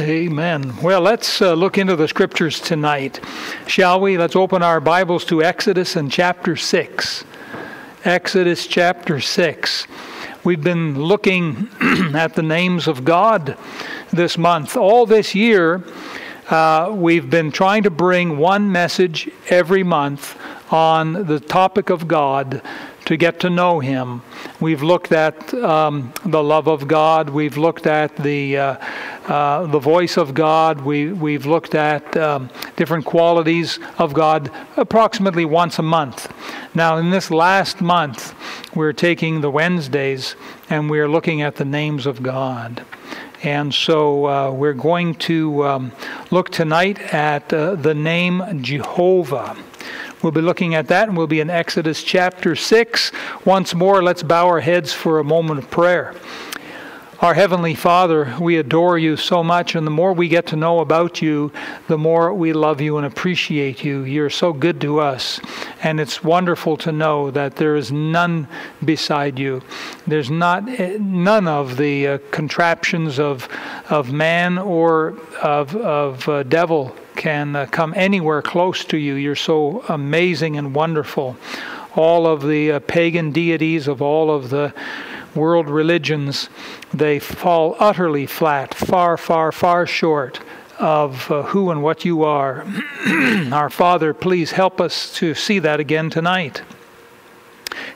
Amen. Well, let's uh, look into the scriptures tonight, shall we? Let's open our Bibles to Exodus and chapter 6. Exodus chapter 6. We've been looking at the names of God this month. All this year, uh, we've been trying to bring one message every month on the topic of God to get to know Him. We've looked at um, the love of God. We've looked at the uh, uh, the voice of God. We we've looked at um, different qualities of God approximately once a month. Now, in this last month, we're taking the Wednesdays and we're looking at the names of God. And so uh, we're going to um, look tonight at uh, the name Jehovah. We'll be looking at that, and we'll be in Exodus chapter 6. Once more, let's bow our heads for a moment of prayer. Our Heavenly Father, we adore you so much, and the more we get to know about you, the more we love you and appreciate you. You're so good to us, and it's wonderful to know that there is none beside you. There's not none of the uh, contraptions of of man or of of uh, devil can uh, come anywhere close to you. You're so amazing and wonderful. All of the uh, pagan deities of all of the world religions, they fall utterly flat, far, far, far short of uh, who and what you are. Our Father, please help us to see that again tonight.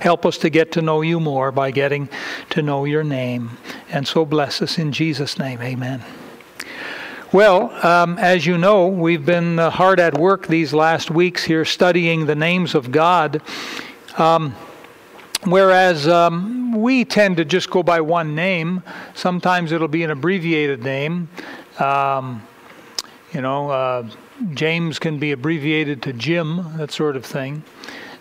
Help us to get to know you more by getting to know your name. And so bless us in Jesus' name. Amen. Well, um, as you know, we've been uh, hard at work these last weeks here studying the names of God. Um, whereas um, we tend to just go by one name, sometimes it'll be an abbreviated name. Um, you know, uh, James can be abbreviated to Jim, that sort of thing.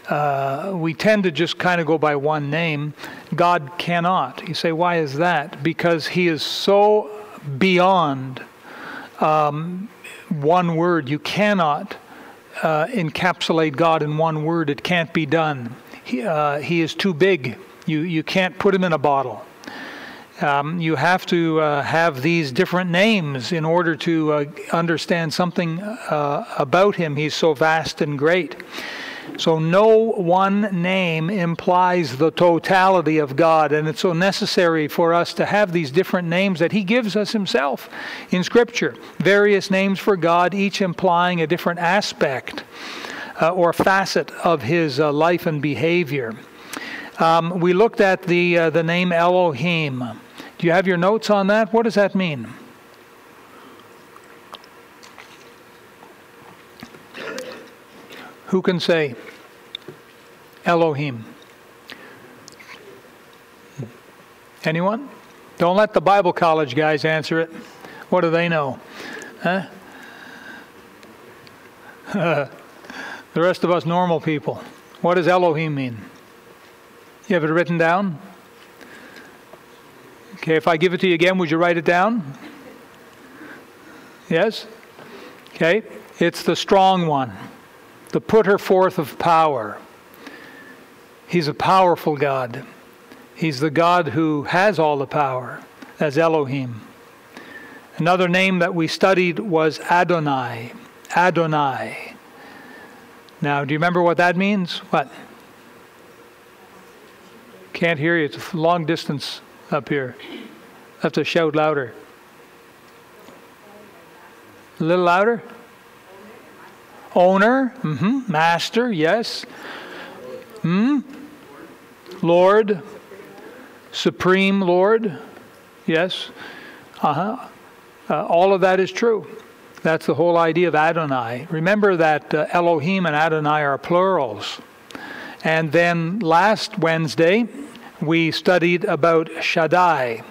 Uh, we tend to just kind of go by one name. God cannot. You say, why is that? Because He is so beyond um, one word. You cannot uh, encapsulate God in one word. It can't be done. He, uh, he is too big. You, you can't put him in a bottle. Um, you have to uh, have these different names in order to uh, understand something uh, about him. He's so vast and great. So, no one name implies the totality of God, and it's so necessary for us to have these different names that He gives us Himself in Scripture. Various names for God, each implying a different aspect uh, or facet of His uh, life and behavior. Um, we looked at the, uh, the name Elohim. Do you have your notes on that? What does that mean? Who can say Elohim? Anyone? Don't let the Bible college guys answer it. What do they know? Huh? the rest of us normal people. What does Elohim mean? You have it written down? Okay, if I give it to you again, would you write it down? Yes? Okay, it's the strong one the putter forth of power. He's a powerful God. He's the God who has all the power, as Elohim. Another name that we studied was Adonai. Adonai. Now, do you remember what that means? What? Can't hear you. It's a long distance up here. have to shout louder. A little louder? Owner, mm-hmm. master, yes. Hmm? Lord, supreme Lord, yes. Uh-huh. Uh, all of that is true. That's the whole idea of Adonai. Remember that uh, Elohim and Adonai are plurals. And then last Wednesday, we studied about Shaddai.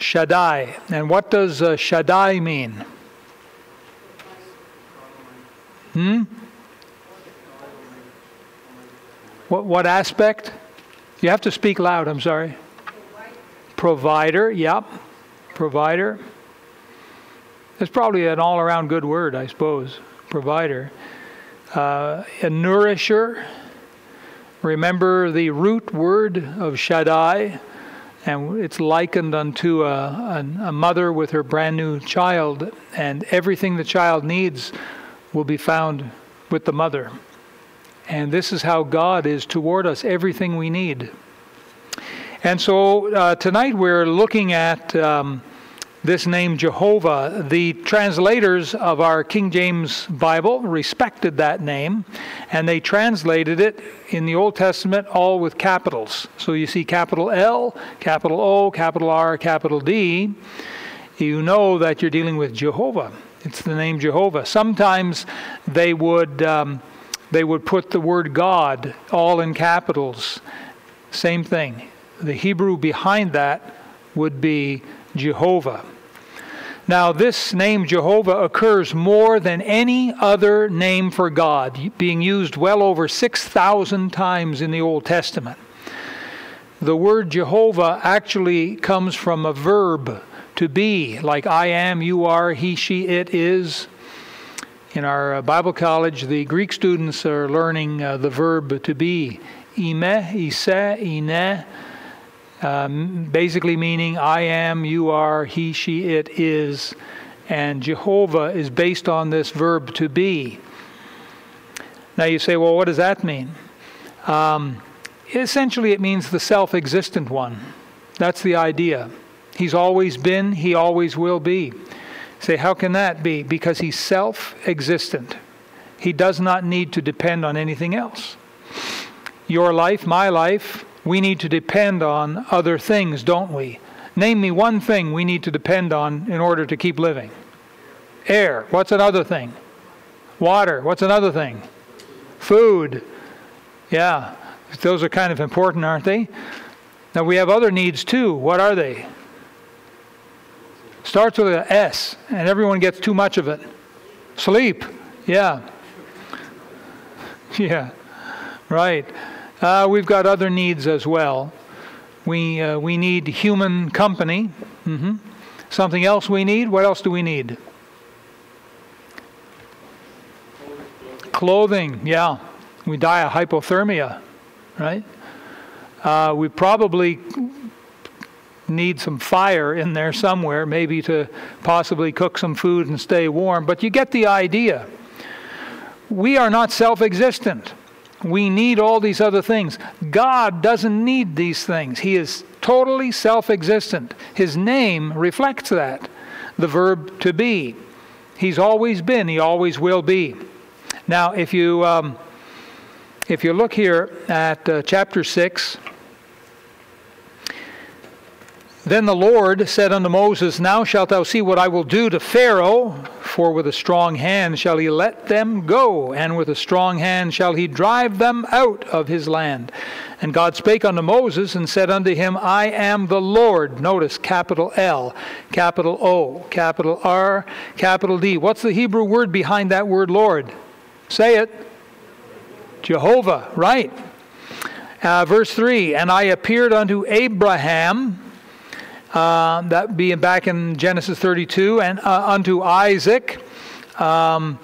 Shaddai. And what does uh, Shaddai mean? Hmm? What, what aspect? You have to speak loud, I'm sorry. Provider, yep. Provider. It's probably an all around good word, I suppose. Provider. Uh, a nourisher. Remember the root word of Shaddai, and it's likened unto a, a, a, mother with her brand new child, and everything the child needs will be found with the mother. And this is how God is toward us, everything we need. And so uh, tonight we're looking at um, this name Jehovah. The translators of our King James Bible respected that name, and they translated it in the Old Testament all with capitals. So you see capital L, capital O, capital R, capital D. You know that you're dealing with Jehovah. It's the name Jehovah. Sometimes they would um, they would put the word God all in capitals. Same thing. The Hebrew behind that would be Jehovah. Now, this name Jehovah occurs more than any other name for God, being used well over 6,000 times in the Old Testament. The word Jehovah actually comes from a verb to be, like I am, you are, he, she, it is. In our uh, Bible college, the Greek students are learning uh, the verb to be. Ime, ise, ine, um, basically meaning I am, you are, he, she, it is. And Jehovah is based on this verb to be. Now you say, well, what does that mean? Um, essentially, it means the self existent one. That's the idea. He's always been, he always will be. Say, how can that be? Because he's self existent. He does not need to depend on anything else. Your life, my life, we need to depend on other things, don't we? Name me one thing we need to depend on in order to keep living. Air. What's another thing? Water. What's another thing? Food. Yeah. Those are kind of important, aren't they? Now we have other needs too. What are they? Starts with an S, and everyone gets too much of it. Sleep. Yeah. Yeah. Right. Uh, we've got other needs as well. We, uh, we need human company. Mm-hmm. Something else we need? What else do we need? Clothing, yeah. We die of hypothermia, right? Uh, we probably need some fire in there somewhere, maybe to possibly cook some food and stay warm, but you get the idea. We are not self existent. We need all these other things. God doesn't need these things. He is totally self existent. His name reflects that. The verb to be. He's always been, he always will be. Now, if you, um, if you look here at uh, chapter 6, then the Lord said unto Moses, Now shalt thou see what I will do to Pharaoh, for with a strong hand shall he let them go, and with a strong hand shall he drive them out of his land. And God spake unto Moses and said unto him, I am the Lord. Notice capital L, capital O, capital R, capital D. What's the Hebrew word behind that word Lord? Say it. Jehovah, right. Uh, verse 3 And I appeared unto Abraham uh, that being back in Genesis 32, and uh, unto Isaac um,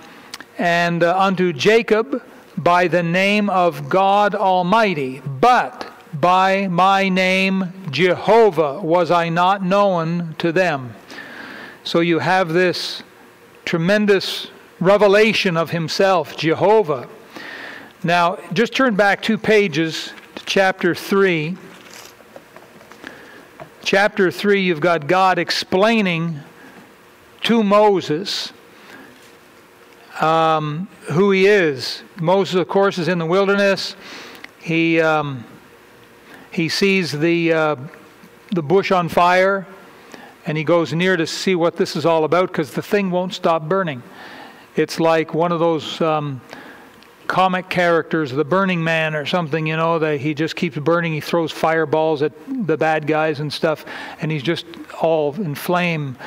and uh, unto Jacob by the name of God Almighty, but by my name Jehovah was I not known to them. So you have this tremendous revelation of himself, Jehovah. Now, just turn back two pages to chapter 3 chapter 3, you've got God explaining to Moses um, who he is. Moses, of course, is in the wilderness. He, um, he sees the, uh, the bush on fire, and he goes near to see what this is all about because the thing won't stop burning. It's like one of those um, comic characters, the Burning Man or something, you know, that he just keeps burning. He throws fireballs at the bad guys and stuff, and he's just all in flame.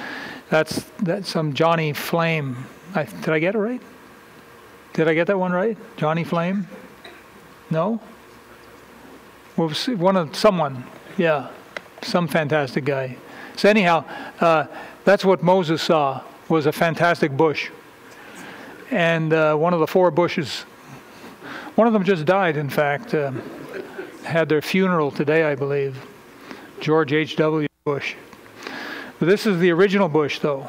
That's that's some Johnny Flame. I, did I get it right? Did I get that one right? Johnny Flame? No. Well, one of someone, yeah, some fantastic guy. So anyhow, uh, that's what Moses saw was a fantastic bush, and uh, one of the four bushes one of them just died, in fact. Uh, had their funeral today, I believe. George H.W. Bush. But this is the original Bush, though.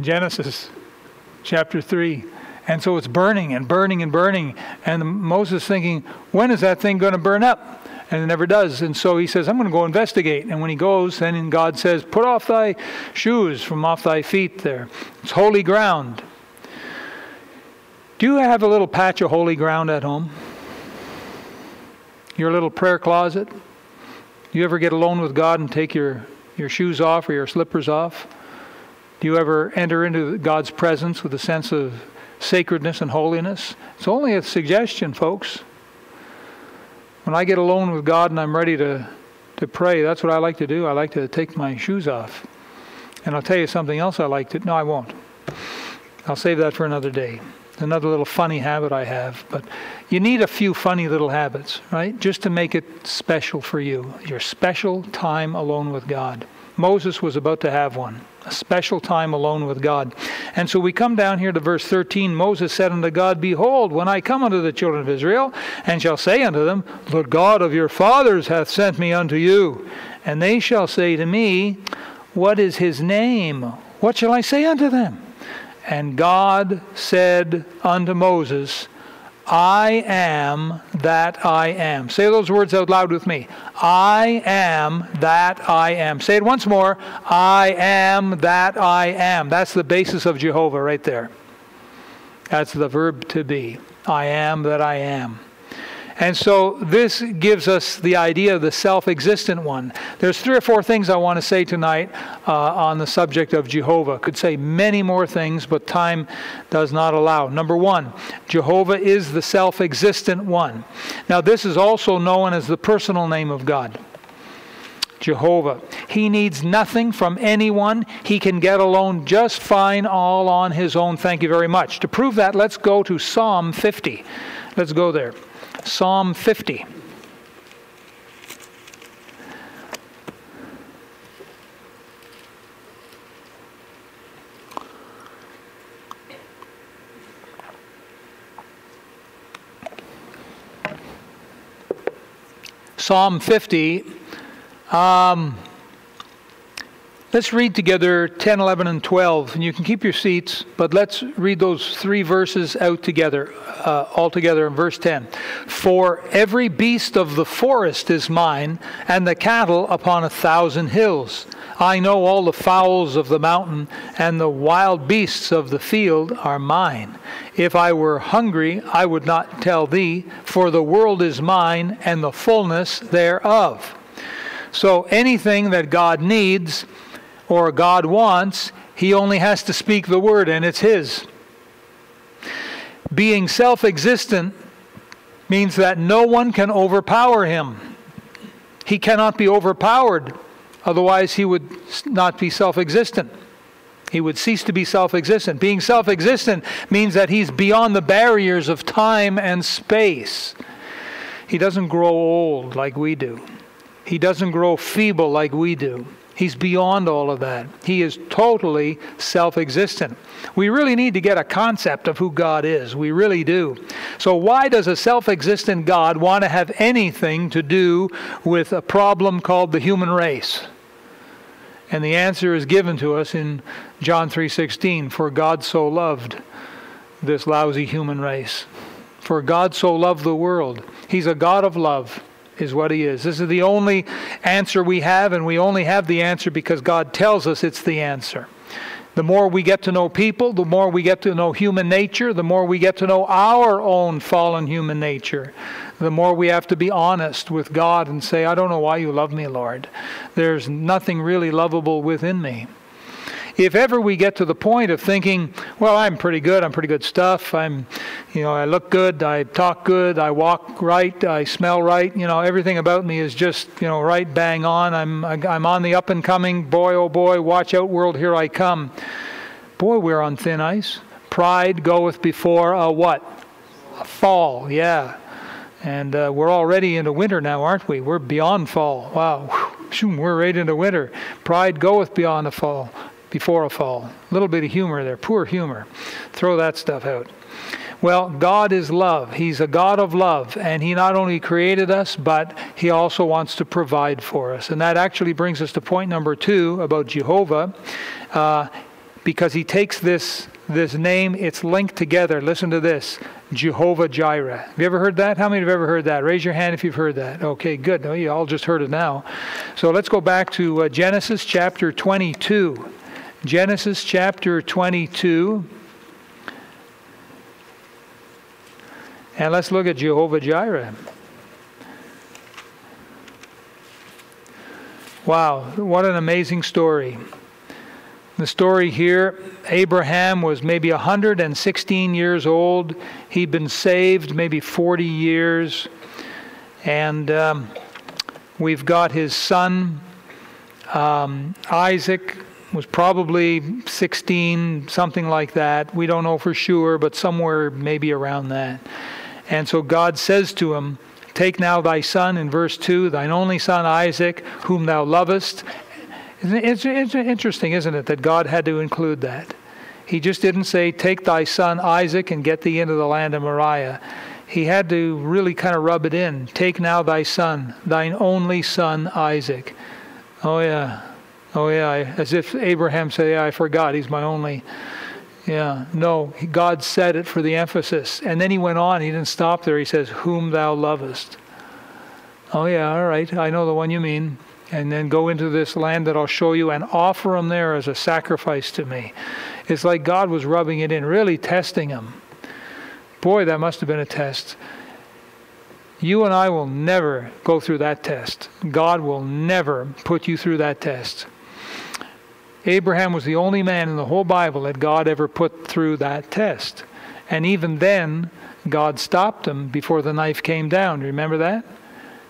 Genesis chapter 3. And so it's burning and burning and burning. And Moses thinking, when is that thing going to burn up? And it never does. And so he says, I'm going to go investigate. And when he goes, then God says, Put off thy shoes from off thy feet there. It's holy ground. Do you have a little patch of holy ground at home? Your little prayer closet? You ever get alone with God and take your, your shoes off or your slippers off? Do you ever enter into God's presence with a sense of sacredness and holiness? It's only a suggestion, folks. When I get alone with God and I'm ready to, to pray, that's what I like to do. I like to take my shoes off. And I'll tell you something else I like to. No, I won't. I'll save that for another day. Another little funny habit I have. But you need a few funny little habits, right? Just to make it special for you. Your special time alone with God. Moses was about to have one a special time alone with God. And so we come down here to verse 13. Moses said unto God, Behold, when I come unto the children of Israel, and shall say unto them, The God of your fathers hath sent me unto you. And they shall say to me, What is his name? What shall I say unto them? And God said unto Moses, I am that I am. Say those words out loud with me. I am that I am. Say it once more. I am that I am. That's the basis of Jehovah right there. That's the verb to be. I am that I am. And so this gives us the idea of the self existent one. There's three or four things I want to say tonight uh, on the subject of Jehovah. Could say many more things, but time does not allow. Number one, Jehovah is the self existent one. Now, this is also known as the personal name of God. Jehovah. He needs nothing from anyone. He can get alone just fine all on his own. Thank you very much. To prove that, let's go to Psalm 50. Let's go there. Psalm 50. Psalm 50. Um, Let's read together 10, 11, and 12. And you can keep your seats, but let's read those three verses out together, uh, all together in verse 10. For every beast of the forest is mine, and the cattle upon a thousand hills. I know all the fowls of the mountain, and the wild beasts of the field are mine. If I were hungry, I would not tell thee, for the world is mine, and the fullness thereof. So anything that God needs, or God wants, he only has to speak the word and it's his. Being self existent means that no one can overpower him. He cannot be overpowered, otherwise, he would not be self existent. He would cease to be self existent. Being self existent means that he's beyond the barriers of time and space. He doesn't grow old like we do, he doesn't grow feeble like we do. He's beyond all of that. He is totally self existent. We really need to get a concept of who God is. We really do. So, why does a self existent God want to have anything to do with a problem called the human race? And the answer is given to us in John 3:16, for God so loved this lousy human race. For God so loved the world. He's a God of love is what He is. This is the only answer we have, and we only have the answer because God tells us it's the answer. The more we get to know people, the more we get to know human nature, the more we get to know our own fallen human nature, the more we have to be honest with God and say, I don't know why you love me, Lord. There's nothing really lovable within me if ever we get to the point of thinking, well, I'm pretty good, I'm pretty good stuff, I'm, you know, I look good, I talk good, I walk right, I smell right, you know, everything about me is just, you know, right bang on. I'm, I'm on the up and coming. Boy, oh boy, watch out, world, here I come. Boy, we're on thin ice. Pride goeth before a what? A fall, yeah. And uh, we're already into winter now, aren't we? We're beyond fall. Wow. We're right into winter. Pride goeth beyond the fall before a fall. A little bit of humor there, poor humor. Throw that stuff out. Well, God is love. He's a God of love, and He not only created us, but He also wants to provide for us. And that actually brings us to point number two about Jehovah, uh, because He takes this this name, it's linked together. Listen to this Jehovah Jireh. Have you ever heard that? How many have ever heard that? Raise your hand if you've heard that. Okay, good. No, you all just heard it now. So let's go back to uh, Genesis chapter 22. Genesis chapter 22. And let's look at Jehovah Jireh. Wow, what an amazing story. The story here Abraham was maybe 116 years old. He'd been saved maybe 40 years. And um, we've got his son, um, Isaac, was probably 16, something like that. We don't know for sure, but somewhere maybe around that. And so God says to him, Take now thy son, in verse 2, thine only son Isaac, whom thou lovest. It's, it's interesting, isn't it, that God had to include that. He just didn't say, Take thy son Isaac and get thee into the land of Moriah. He had to really kind of rub it in. Take now thy son, thine only son Isaac. Oh, yeah. Oh, yeah. As if Abraham said, Yeah, I forgot. He's my only. Yeah, no, God said it for the emphasis. And then he went on, he didn't stop there. He says, Whom thou lovest. Oh, yeah, all right, I know the one you mean. And then go into this land that I'll show you and offer him there as a sacrifice to me. It's like God was rubbing it in, really testing him. Boy, that must have been a test. You and I will never go through that test. God will never put you through that test. Abraham was the only man in the whole Bible that God ever put through that test. And even then, God stopped him before the knife came down. Remember that?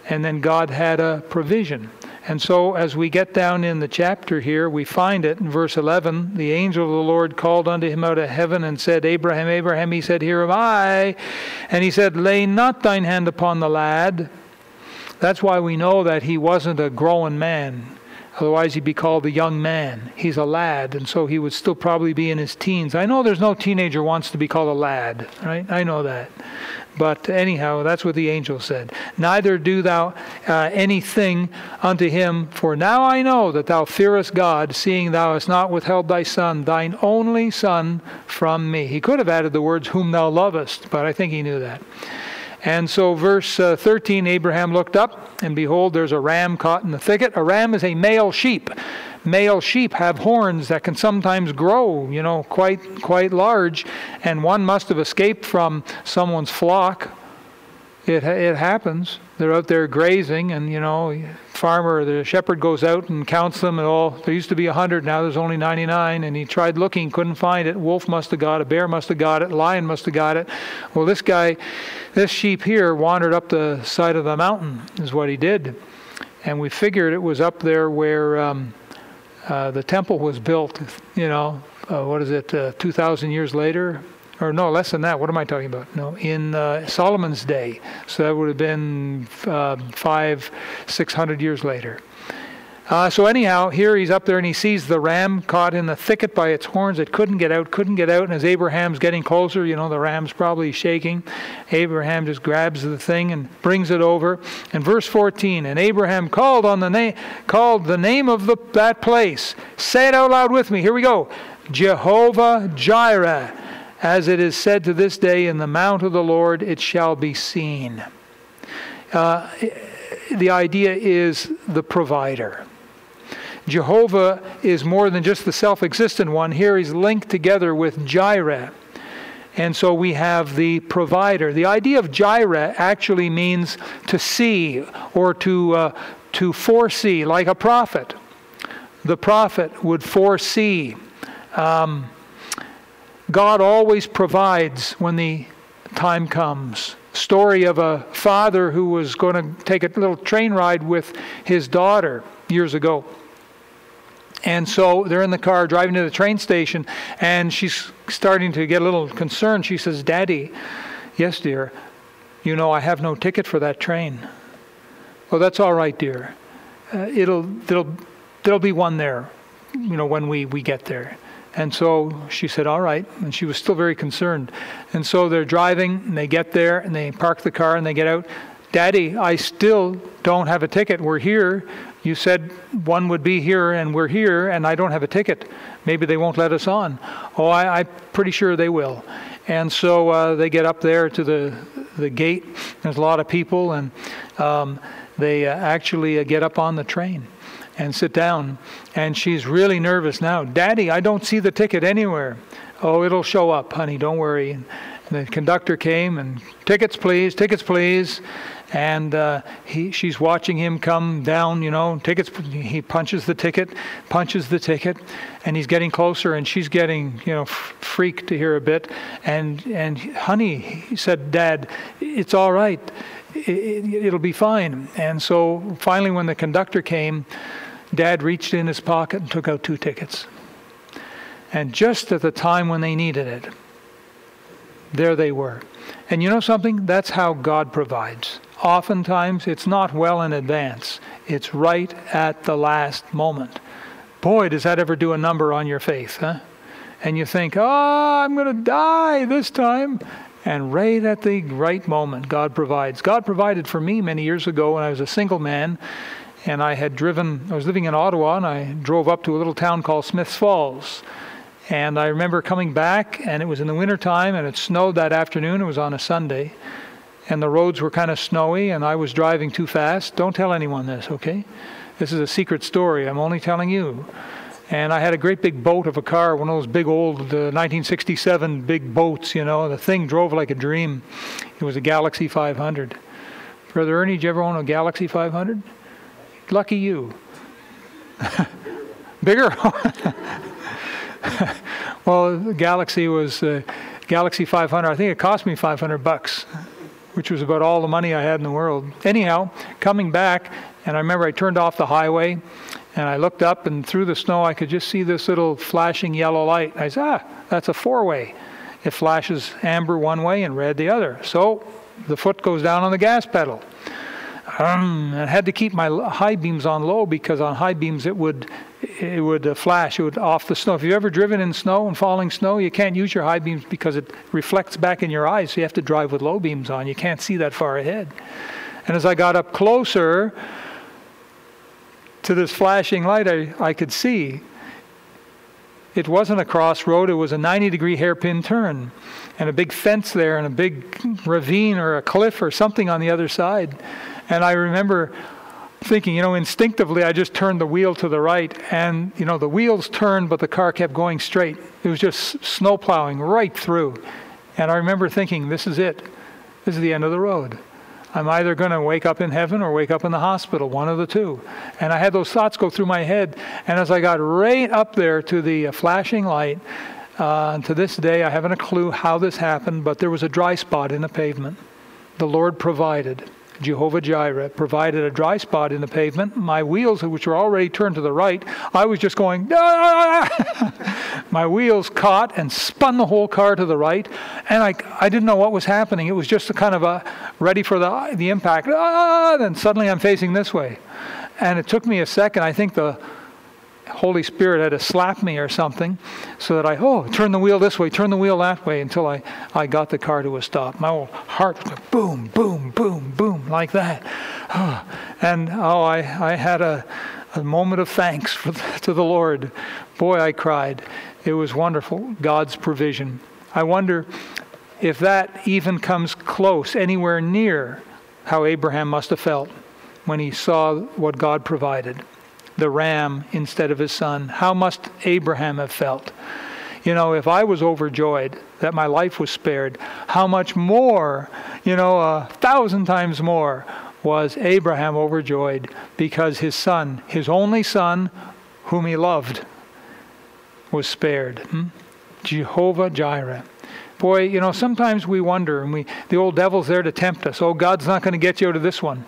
And then God had a provision. And so, as we get down in the chapter here, we find it in verse 11. The angel of the Lord called unto him out of heaven and said, Abraham, Abraham. He said, Here am I. And he said, Lay not thine hand upon the lad. That's why we know that he wasn't a growing man. Otherwise, he'd be called a young man. He's a lad, and so he would still probably be in his teens. I know there's no teenager wants to be called a lad, right? I know that. But anyhow, that's what the angel said. Neither do thou uh, anything unto him, for now I know that thou fearest God, seeing thou hast not withheld thy son, thine only son, from me. He could have added the words, whom thou lovest, but I think he knew that. And so, verse uh, 13 Abraham looked up, and behold, there's a ram caught in the thicket. A ram is a male sheep. Male sheep have horns that can sometimes grow, you know, quite, quite large, and one must have escaped from someone's flock. It, it happens. They're out there grazing, and you know, farmer, the shepherd goes out and counts them, and all. There used to be a hundred, now there's only 99. And he tried looking, couldn't find it. Wolf must have got it. Bear must have got it. Lion must have got it. Well, this guy, this sheep here, wandered up the side of the mountain. Is what he did, and we figured it was up there where um, uh, the temple was built. You know, uh, what is it? Uh, 2,000 years later, or no, less than that. What am I talking about? No, in uh, Solomon's day. So that would have been uh, five, six hundred years later. Uh, so anyhow, here he's up there and he sees the ram caught in the thicket by its horns. It couldn't get out, couldn't get out. And as Abraham's getting closer, you know, the ram's probably shaking. Abraham just grabs the thing and brings it over. And verse 14, and Abraham called on the name, called the name of the, that place. Say it out loud with me. Here we go. Jehovah Jireh. As it is said to this day, in the mount of the Lord it shall be seen. Uh, the idea is the provider. Jehovah is more than just the self existent one. Here he's linked together with Jireh. And so we have the provider. The idea of Jireh actually means to see or to, uh, to foresee, like a prophet. The prophet would foresee. Um, God always provides when the time comes. Story of a father who was going to take a little train ride with his daughter years ago. And so they're in the car driving to the train station, and she's starting to get a little concerned. She says, Daddy, yes, dear, you know I have no ticket for that train. Well, that's all right, dear. Uh, it'll, there'll, there'll be one there, you know, when we, we get there. And so she said, All right. And she was still very concerned. And so they're driving, and they get there, and they park the car, and they get out. Daddy, I still don't have a ticket. We're here. You said one would be here, and we're here, and I don't have a ticket. Maybe they won't let us on. Oh, I, am pretty sure they will. And so uh, they get up there to the, the gate. There's a lot of people, and um, they uh, actually uh, get up on the train and sit down. And she's really nervous now. Daddy, I don't see the ticket anywhere. Oh, it'll show up, honey, don't worry. And the conductor came and, tickets, please, tickets, please. And uh, he, she's watching him come down, you know, tickets. He punches the ticket, punches the ticket, and he's getting closer, and she's getting, you know, f- freaked to hear a bit. And, and honey, he said, Dad, it's all right. It, it'll be fine. And so finally, when the conductor came, Dad reached in his pocket and took out two tickets. And just at the time when they needed it, there they were. And you know something? That's how God provides. Oftentimes, it's not well in advance, it's right at the last moment. Boy, does that ever do a number on your faith, huh? And you think, oh, I'm going to die this time. And right at the right moment, God provides. God provided for me many years ago when I was a single man and I had driven, I was living in Ottawa, and I drove up to a little town called Smiths Falls. And I remember coming back, and it was in the wintertime, and it snowed that afternoon. It was on a Sunday. And the roads were kind of snowy, and I was driving too fast. Don't tell anyone this, okay? This is a secret story. I'm only telling you. And I had a great big boat of a car, one of those big old uh, 1967 big boats, you know. The thing drove like a dream. It was a Galaxie 500. Brother Ernie, did you ever own a Galaxie 500? Lucky you. Bigger? well, the Galaxie was uh, Galaxie 500. I think it cost me 500 bucks, which was about all the money I had in the world. Anyhow, coming back, and I remember I turned off the highway, and I looked up, and through the snow, I could just see this little flashing yellow light. I said, ah, that's a four-way. It flashes amber one way and red the other. So the foot goes down on the gas pedal. Um, I had to keep my high beams on low because on high beams it would it would uh, flash. It would off the snow. If you've ever driven in snow and falling snow, you can't use your high beams because it reflects back in your eyes. So you have to drive with low beams on. You can't see that far ahead. And as I got up closer to this flashing light, I, I could see it wasn't a crossroad. It was a 90 degree hairpin turn and a big fence there and a big ravine or a cliff or something on the other side. And I remember thinking, you know, instinctively, I just turned the wheel to the right, and, you know, the wheels turned, but the car kept going straight. It was just snow plowing right through. And I remember thinking, this is it. This is the end of the road. I'm either going to wake up in heaven or wake up in the hospital, one of the two. And I had those thoughts go through my head. And as I got right up there to the flashing light, uh, to this day, I haven't a clue how this happened, but there was a dry spot in the pavement. The Lord provided. Jehovah Jireh provided a dry spot in the pavement. My wheels, which were already turned to the right, I was just going, ah! ah, ah, ah. my wheels caught and spun the whole car to the right, and I, I didn't know what was happening. It was just a kind of a ready for the, the impact. Ah! Then suddenly I'm facing this way. And it took me a second. I think the Holy Spirit had to slap me or something so that I, oh, turn the wheel this way, turn the wheel that way until I, I got the car to a stop. My whole heart was like boom, boom, boom, boom, like that. and oh, I, I had a, a moment of thanks for, to the Lord. Boy, I cried. It was wonderful, God's provision. I wonder if that even comes close, anywhere near how Abraham must have felt when he saw what God provided the ram instead of his son. How must Abraham have felt? You know, if I was overjoyed that my life was spared, how much more, you know, a thousand times more was Abraham overjoyed because his son, his only son, whom he loved, was spared. Hmm? Jehovah Jireh. Boy, you know, sometimes we wonder, and we the old devil's there to tempt us. Oh, God's not going to get you out of this one.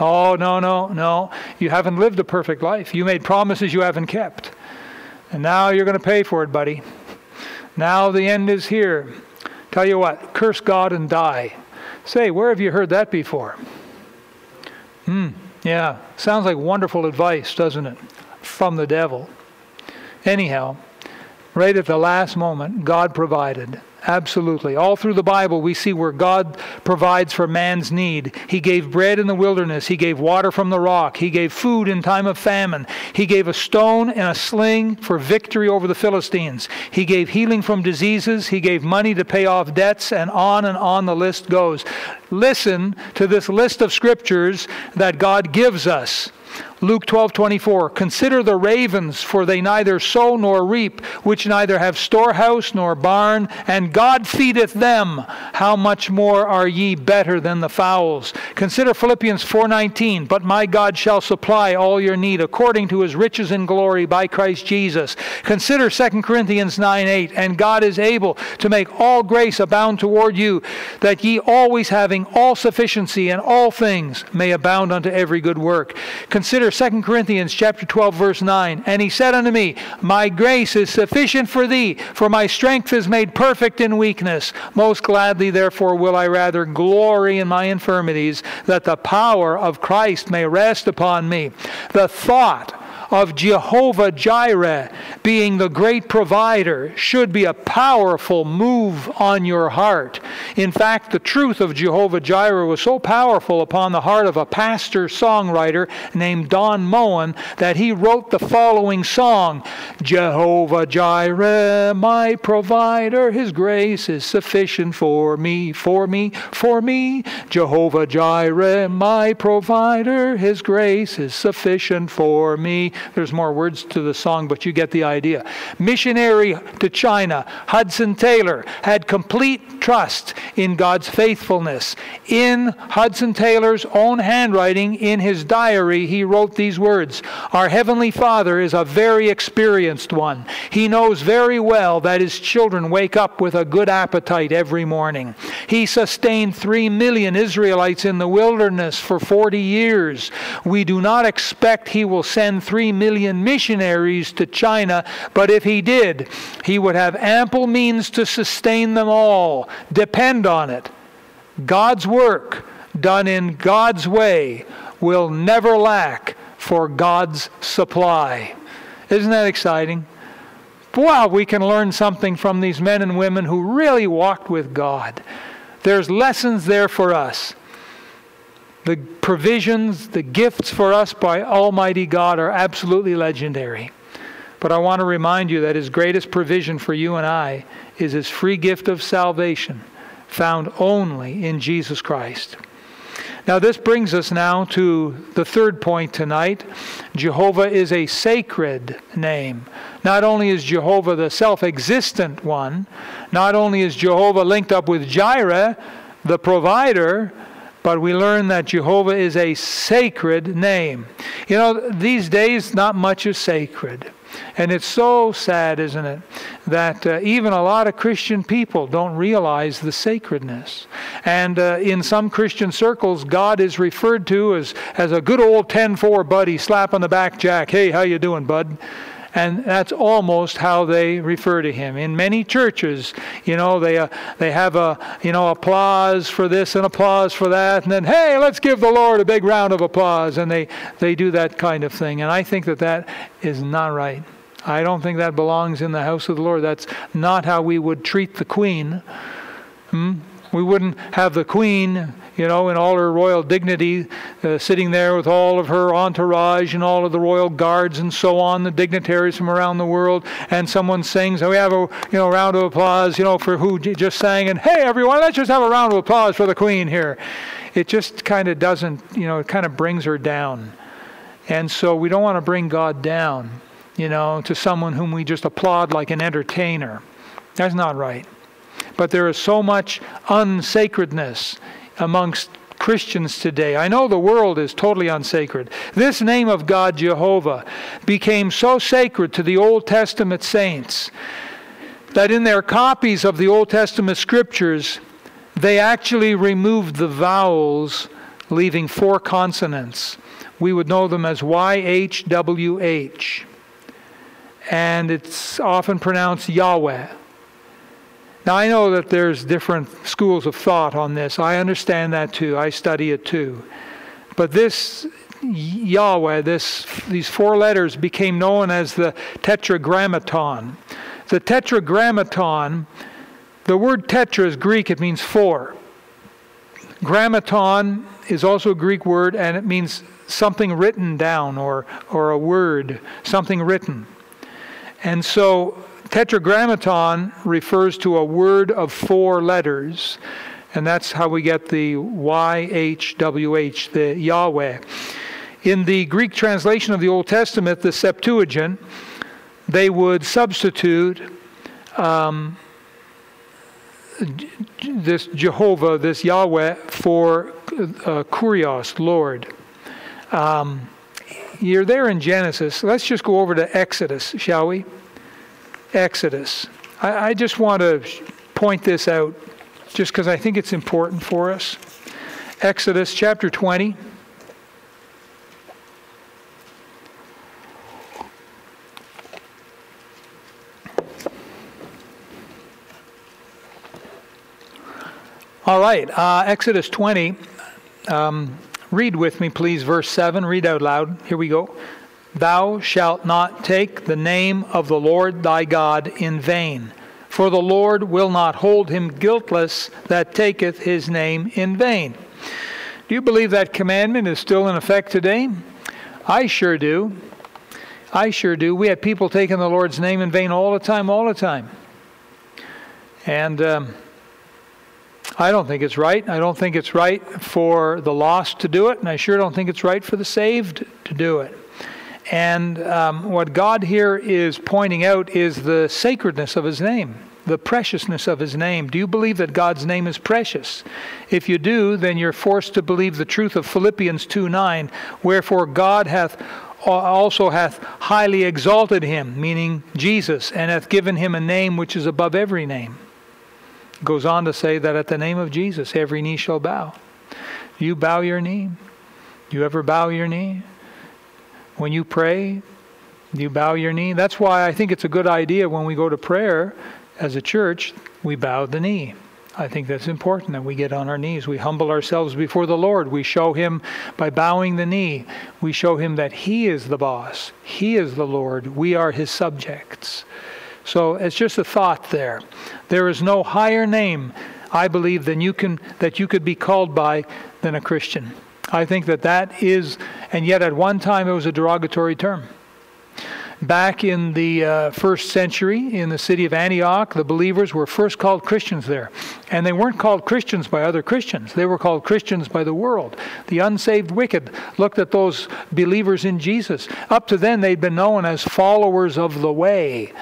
Oh, no, no, no. You haven't lived a perfect life. You made promises you haven't kept. And now you're going to pay for it, buddy. Now the end is here. Tell you what, curse God and die. Say, where have you heard that before? Hmm, yeah. Sounds like wonderful advice, doesn't it? From the devil. Anyhow, Right at the last moment, God provided. Absolutely. All through the Bible, we see where God provides for man's need. He gave bread in the wilderness. He gave water from the rock. He gave food in time of famine. He gave a stone and a sling for victory over the Philistines. He gave healing from diseases. He gave money to pay off debts, and on and on the list goes. Listen to this list of scriptures that God gives us. Luke 12:24 Consider the ravens for they neither sow nor reap which neither have storehouse nor barn and God feedeth them. How much more are ye better than the fowls? Consider Philippians 4:19 But my God shall supply all your need according to his riches in glory by Christ Jesus. Consider 2 Corinthians 9:8 And God is able to make all grace abound toward you that ye always having all sufficiency in all things may abound unto every good work. Consider 2 Corinthians chapter 12 verse 9. And he said unto me, My grace is sufficient for thee, for my strength is made perfect in weakness. Most gladly therefore will I rather glory in my infirmities, that the power of Christ may rest upon me. The thought of Jehovah Jireh being the great provider should be a powerful move on your heart. In fact, the truth of Jehovah Jireh was so powerful upon the heart of a pastor songwriter named Don Moen that he wrote the following song Jehovah Jireh, my provider, his grace is sufficient for me, for me, for me. Jehovah Jireh, my provider, his grace is sufficient for me. There's more words to the song, but you get the idea. Missionary to China, Hudson Taylor had complete trust in God's faithfulness. In Hudson Taylor's own handwriting, in his diary, he wrote these words Our Heavenly Father is a very experienced one. He knows very well that his children wake up with a good appetite every morning. He sustained three million Israelites in the wilderness for 40 years. We do not expect he will send three million missionaries to China, but if he did, he would have ample means to sustain them all. Depend on it. God's work, done in God's way, will never lack for God's supply. Isn't that exciting? Wow, we can learn something from these men and women who really walked with God. There's lessons there for us. The provisions, the gifts for us by Almighty God are absolutely legendary. But I want to remind you that His greatest provision for you and I is His free gift of salvation, found only in Jesus Christ. Now, this brings us now to the third point tonight. Jehovah is a sacred name. Not only is Jehovah the self existent one, not only is Jehovah linked up with Jireh, the provider, but we learn that Jehovah is a sacred name. You know, these days, not much is sacred. And it's so sad, isn't it, that uh, even a lot of Christian people don't realize the sacredness. And uh, in some Christian circles, God is referred to as, as a good old 10-4 buddy, slap on the back, Jack. Hey, how you doing, bud? And that's almost how they refer to him. In many churches, you know, they uh, they have a you know applause for this and applause for that, and then hey, let's give the Lord a big round of applause, and they they do that kind of thing. And I think that that is not right. I don't think that belongs in the house of the Lord. That's not how we would treat the Queen. Hmm? We wouldn't have the Queen you know, in all her royal dignity, uh, sitting there with all of her entourage and all of the royal guards and so on, the dignitaries from around the world, and someone sings, and we have a you know round of applause, you know, for who just sang, and hey everyone, let's just have a round of applause for the Queen here. It just kind of doesn't, you know, it kind of brings her down, and so we don't want to bring God down, you know, to someone whom we just applaud like an entertainer. That's not right. But there is so much unsacredness amongst Christians today. I know the world is totally unsacred. This name of God, Jehovah, became so sacred to the Old Testament saints that in their copies of the Old Testament scriptures, they actually removed the vowels, leaving four consonants. We would know them as YHWH. And it's often pronounced Yahweh. Now, I know that there's different schools of thought on this. I understand that too. I study it too. But this Yahweh, this, these four letters became known as the Tetragrammaton. The tetragrammaton, the word tetra is Greek, it means four. Grammaton is also a Greek word and it means something written down or, or a word, something written. And so tetragrammaton refers to a word of four letters. And that's how we get the YHWH, the Yahweh. In the Greek translation of the Old Testament, the Septuagint, they would substitute um, this Jehovah, this Yahweh, for uh, Kurios, Lord. Um, you're there in Genesis. Let's just go over to Exodus, shall we? Exodus. I, I just want to point this out just because I think it's important for us. Exodus chapter 20. All right, uh, Exodus 20. Um, read with me, please, verse 7. Read out loud. Here we go. Thou shalt not take the name of the Lord thy God in vain, for the Lord will not hold him guiltless that taketh his name in vain. Do you believe that commandment is still in effect today? I sure do. I sure do. We have people taking the Lord's name in vain all the time, all the time. And. Um, I don't think it's right. I don't think it's right for the lost to do it, and I sure don't think it's right for the saved to do it. And um, what God here is pointing out is the sacredness of His name, the preciousness of His name. Do you believe that God's name is precious? If you do, then you're forced to believe the truth of Philippians 2 9, wherefore God hath also hath highly exalted him, meaning Jesus, and hath given him a name which is above every name goes on to say that at the name of Jesus, every knee shall bow. You bow your knee. You ever bow your knee? When you pray, you bow your knee. That's why I think it's a good idea when we go to prayer as a church, we bow the knee. I think that's important that we get on our knees. We humble ourselves before the Lord. We show Him by bowing the knee. We show Him that He is the boss, He is the Lord. We are His subjects. So it's just a thought there. There is no higher name, I believe, than you can that you could be called by than a Christian. I think that that is, and yet at one time it was a derogatory term. Back in the uh, first century, in the city of Antioch, the believers were first called Christians there. And they weren't called Christians by other Christians, they were called Christians by the world. The unsaved wicked looked at those believers in Jesus. Up to then, they'd been known as followers of the way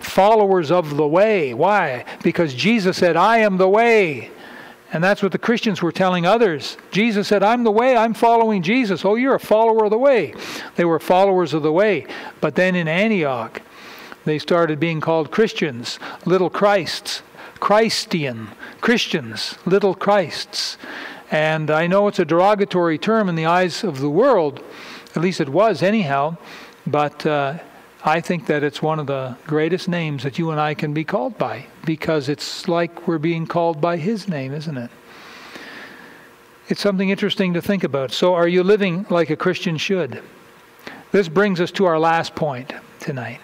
followers of the way. Why? Because Jesus said, I am the way. And that's what the Christians were telling others. Jesus said, I'm the way, I'm following Jesus. Oh, you're a follower of the way. They were followers of the way. But then in Antioch, they started being called Christians, little Christs, Christian, Christians, little Christs. And I know it's a derogatory term in the eyes of the world, at least it was anyhow, but uh, I think that it's one of the greatest names that you and I can be called by because it's like we're being called by His name, isn't it? It's something interesting to think about. So, are you living like a Christian should? This brings us to our last point tonight.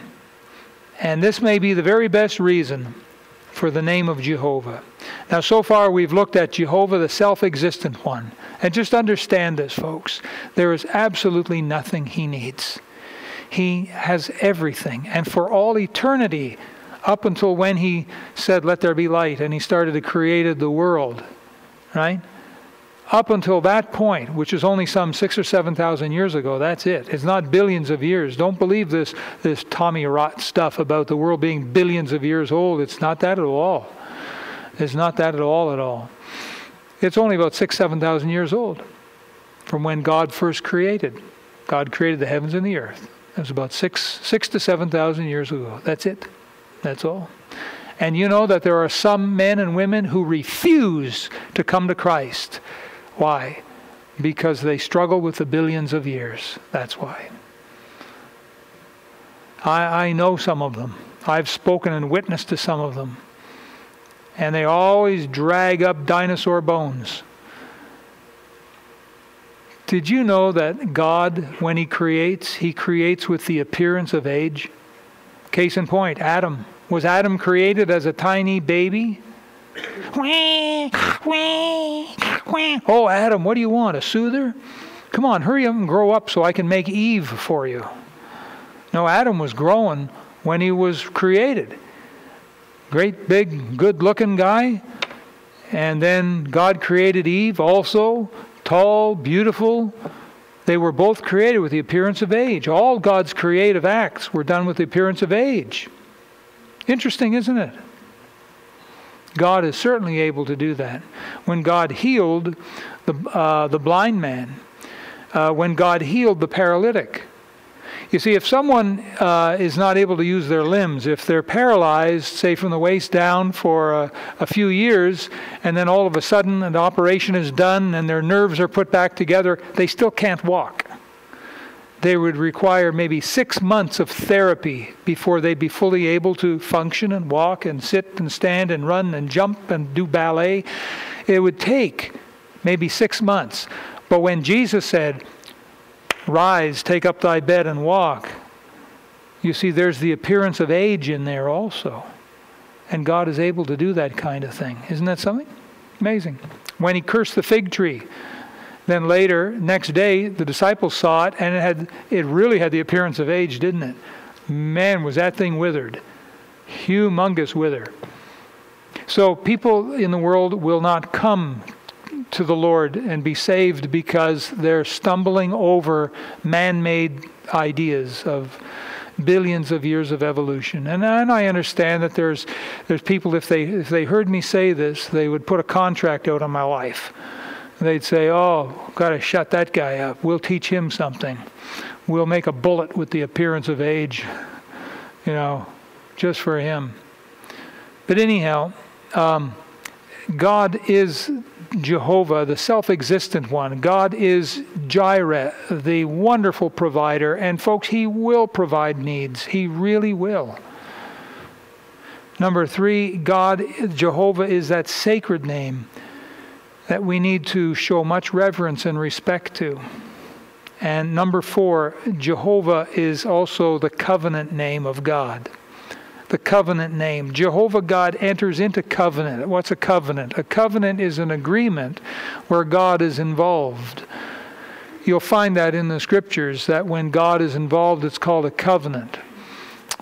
And this may be the very best reason for the name of Jehovah. Now, so far we've looked at Jehovah, the self existent one. And just understand this, folks. There is absolutely nothing he needs. He has everything. And for all eternity, up until when he said, Let there be light, and he started to create the world, right? Up until that point, which is only some six or seven thousand years ago, that's it. It's not billions of years. Don't believe this, this Tommy Rot stuff about the world being billions of years old. It's not that at all. It's not that at all at all. It's only about six, seven thousand years old from when God first created. God created the heavens and the earth. It was about six, six to seven thousand years ago. That's it. That's all. And you know that there are some men and women who refuse to come to Christ. Why? Because they struggle with the billions of years. That's why. I, I know some of them. I've spoken and witnessed to some of them. And they always drag up dinosaur bones. Did you know that God, when He creates, He creates with the appearance of age? Case in point, Adam. Was Adam created as a tiny baby? Oh, Adam, what do you want? A soother? Come on, hurry up and grow up so I can make Eve for you. No, Adam was growing when he was created. Great, big, good looking guy. And then God created Eve also, tall, beautiful. They were both created with the appearance of age. All God's creative acts were done with the appearance of age. Interesting, isn't it? God is certainly able to do that. When God healed the, uh, the blind man, uh, when God healed the paralytic, you see, if someone uh, is not able to use their limbs, if they're paralyzed, say from the waist down for a, a, few years, and then all of a sudden an operation is done and their nerves are put back together, they still can't walk. They would require maybe six months of therapy before they'd be fully able to function and walk and sit and stand and run and jump and do ballet. It would take maybe six months. But when Jesus said, Rise, take up thy bed and walk. You see, there's the appearance of age in there also. And God is able to do that kind of thing. Isn't that something? Amazing. When he cursed the fig tree, then later, next day, the disciples saw it, and it had it really had the appearance of age, didn't it? Man, was that thing withered. Humongous wither. So people in the world will not come to the Lord and be saved because they're stumbling over man made ideas of billions of years of evolution. And, and I understand that there's, there's people, if they, if they heard me say this, they would put a contract out on my life. They'd say, Oh, got to shut that guy up. We'll teach him something. We'll make a bullet with the appearance of age, you know, just for him. But anyhow, um, God is Jehovah, the self existent one. God is Jireh, the wonderful provider. And folks, He will provide needs. He really will. Number three, God, Jehovah, is that sacred name that we need to show much reverence and respect to. And number four, Jehovah is also the covenant name of God the covenant name. Jehovah God enters into covenant. What's a covenant? A covenant is an agreement where God is involved. You'll find that in the scriptures that when God is involved, it's called a covenant.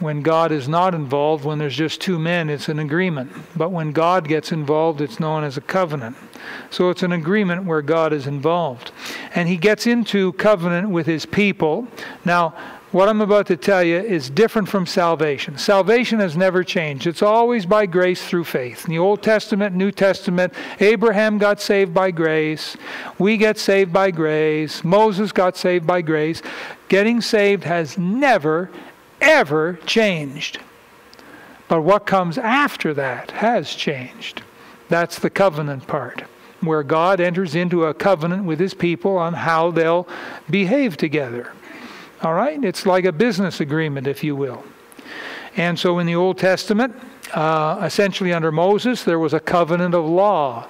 When God is not involved, when there's just two men, it's an agreement. But when God gets involved, it's known as a covenant. So it's an agreement where God is involved. And he gets into covenant with his people. Now, what I'm about to tell you is different from salvation. Salvation has never changed. It's always by grace through faith. In the Old Testament, New Testament, Abraham got saved by grace. We get saved by grace. Moses got saved by grace. Getting saved has never, ever changed. But what comes after that has changed. That's the covenant part, where God enters into a covenant with his people on how they'll behave together. All right? It's like a business agreement, if you will. And so in the Old Testament, uh, essentially under Moses, there was a covenant of law.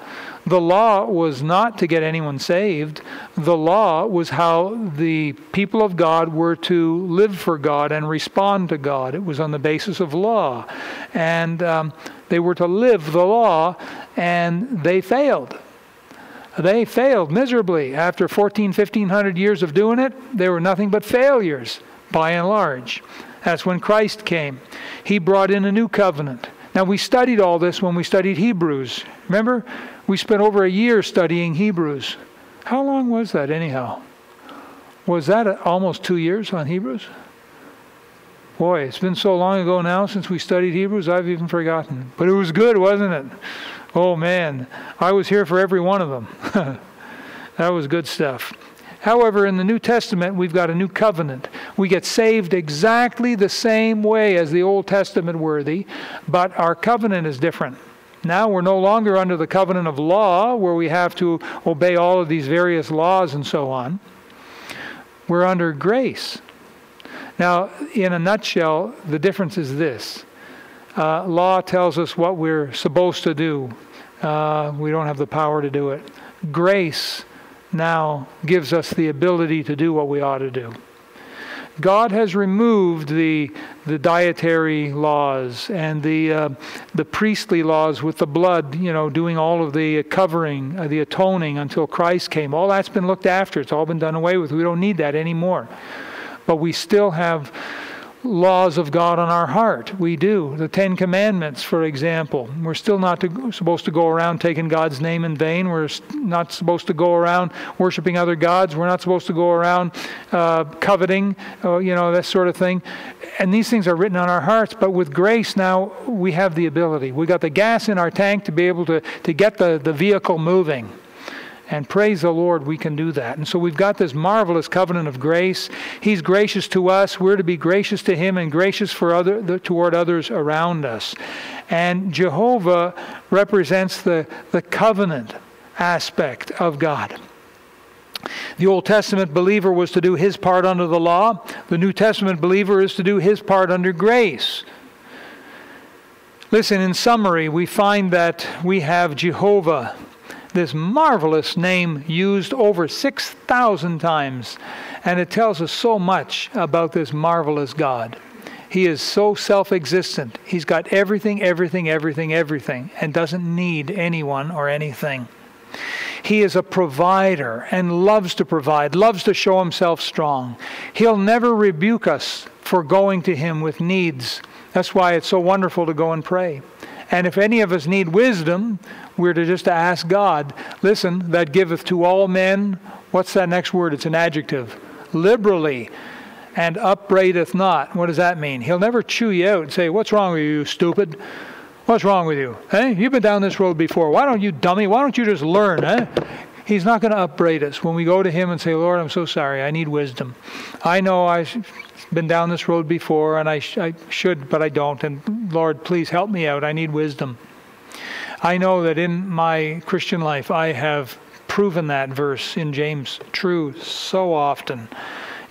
The law was not to get anyone saved. The law was how the people of God were to live for God and respond to God. It was on the basis of law. And um, they were to live the law, and they failed. They failed miserably. After 14, 1500 years of doing it, they were nothing but failures, by and large. That's when Christ came. He brought in a new covenant. Now, we studied all this when we studied Hebrews. Remember? We spent over a year studying Hebrews. How long was that, anyhow? Was that almost two years on Hebrews? Boy, it's been so long ago now since we studied Hebrews, I've even forgotten. But it was good, wasn't it? Oh man, I was here for every one of them. that was good stuff. However, in the New Testament, we've got a new covenant. We get saved exactly the same way as the Old Testament worthy, but our covenant is different. Now we're no longer under the covenant of law, where we have to obey all of these various laws and so on. We're under grace. Now, in a nutshell, the difference is this uh, law tells us what we're supposed to do, uh, we don't have the power to do it. Grace now gives us the ability to do what we ought to do. God has removed the, the dietary laws and the, uh, the priestly laws with the blood, you know, doing all of the covering, uh, the atoning until Christ came. All that's been looked after. It's all been done away with. We don't need that anymore. But we still have laws of God on our heart. We do. The Ten Commandments, for example. We're still not to, supposed to go around taking God's name in vain. We're not supposed to go around worshiping other gods. We're not supposed to go around uh, coveting, uh, you know, that sort of thing. And these things are written on our hearts. But with grace now, we have the ability. We've got the gas in our tank to be able to, to get the, the vehicle moving. And praise the Lord, we can do that. And so we've got this marvelous covenant of grace. He's gracious to us. We're to be gracious to Him and gracious for other, the, toward others around us. And Jehovah represents the, the covenant aspect of God. The Old Testament believer was to do his part under the law. The New Testament believer is to do his part under grace. Listen, in summary, we find that we have Jehovah this marvelous name used over 6,000 times. And it tells us so much about this marvelous God. He is so self existent. He's got everything, everything, everything, everything, and doesn't need anyone or anything. He is a provider and loves to provide, loves to show himself strong. He'll never rebuke us for going to him with needs. That's why it's so wonderful to go and pray. And if any of us need wisdom, we're to just ask God, listen, that giveth to all men, what's that next word? It's an adjective. Liberally and upbraideth not. What does that mean? He'll never chew you out and say, What's wrong with you, stupid? What's wrong with you? Hey, you've been down this road before. Why don't you, dummy? Why don't you just learn? Eh? He's not going to upbraid us when we go to Him and say, Lord, I'm so sorry. I need wisdom. I know I've been down this road before and I, sh- I should, but I don't. And Lord, please help me out. I need wisdom. I know that in my Christian life, I have proven that verse in James true so often.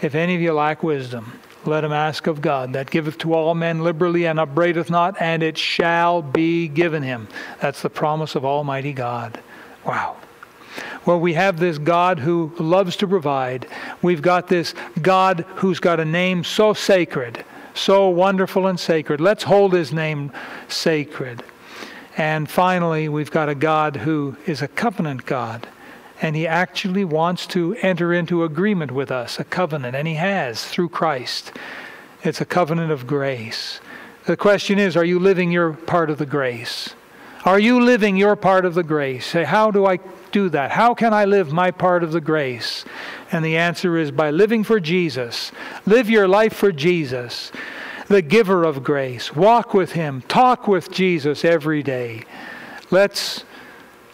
If any of you lack wisdom, let him ask of God, that giveth to all men liberally and upbraideth not, and it shall be given him. That's the promise of Almighty God. Wow. Well, we have this God who loves to provide. We've got this God who's got a name so sacred, so wonderful and sacred. Let's hold his name sacred. And finally, we've got a God who is a covenant God. And he actually wants to enter into agreement with us, a covenant, and he has through Christ. It's a covenant of grace. The question is are you living your part of the grace? Are you living your part of the grace? Say, how do I do that? How can I live my part of the grace? And the answer is by living for Jesus. Live your life for Jesus the giver of grace. Walk with him. Talk with Jesus every day. Let's,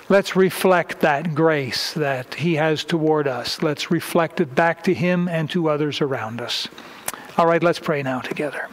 let's reflect that grace that he has toward us. Let's reflect it back to him and to others around us. All right, let's pray now together.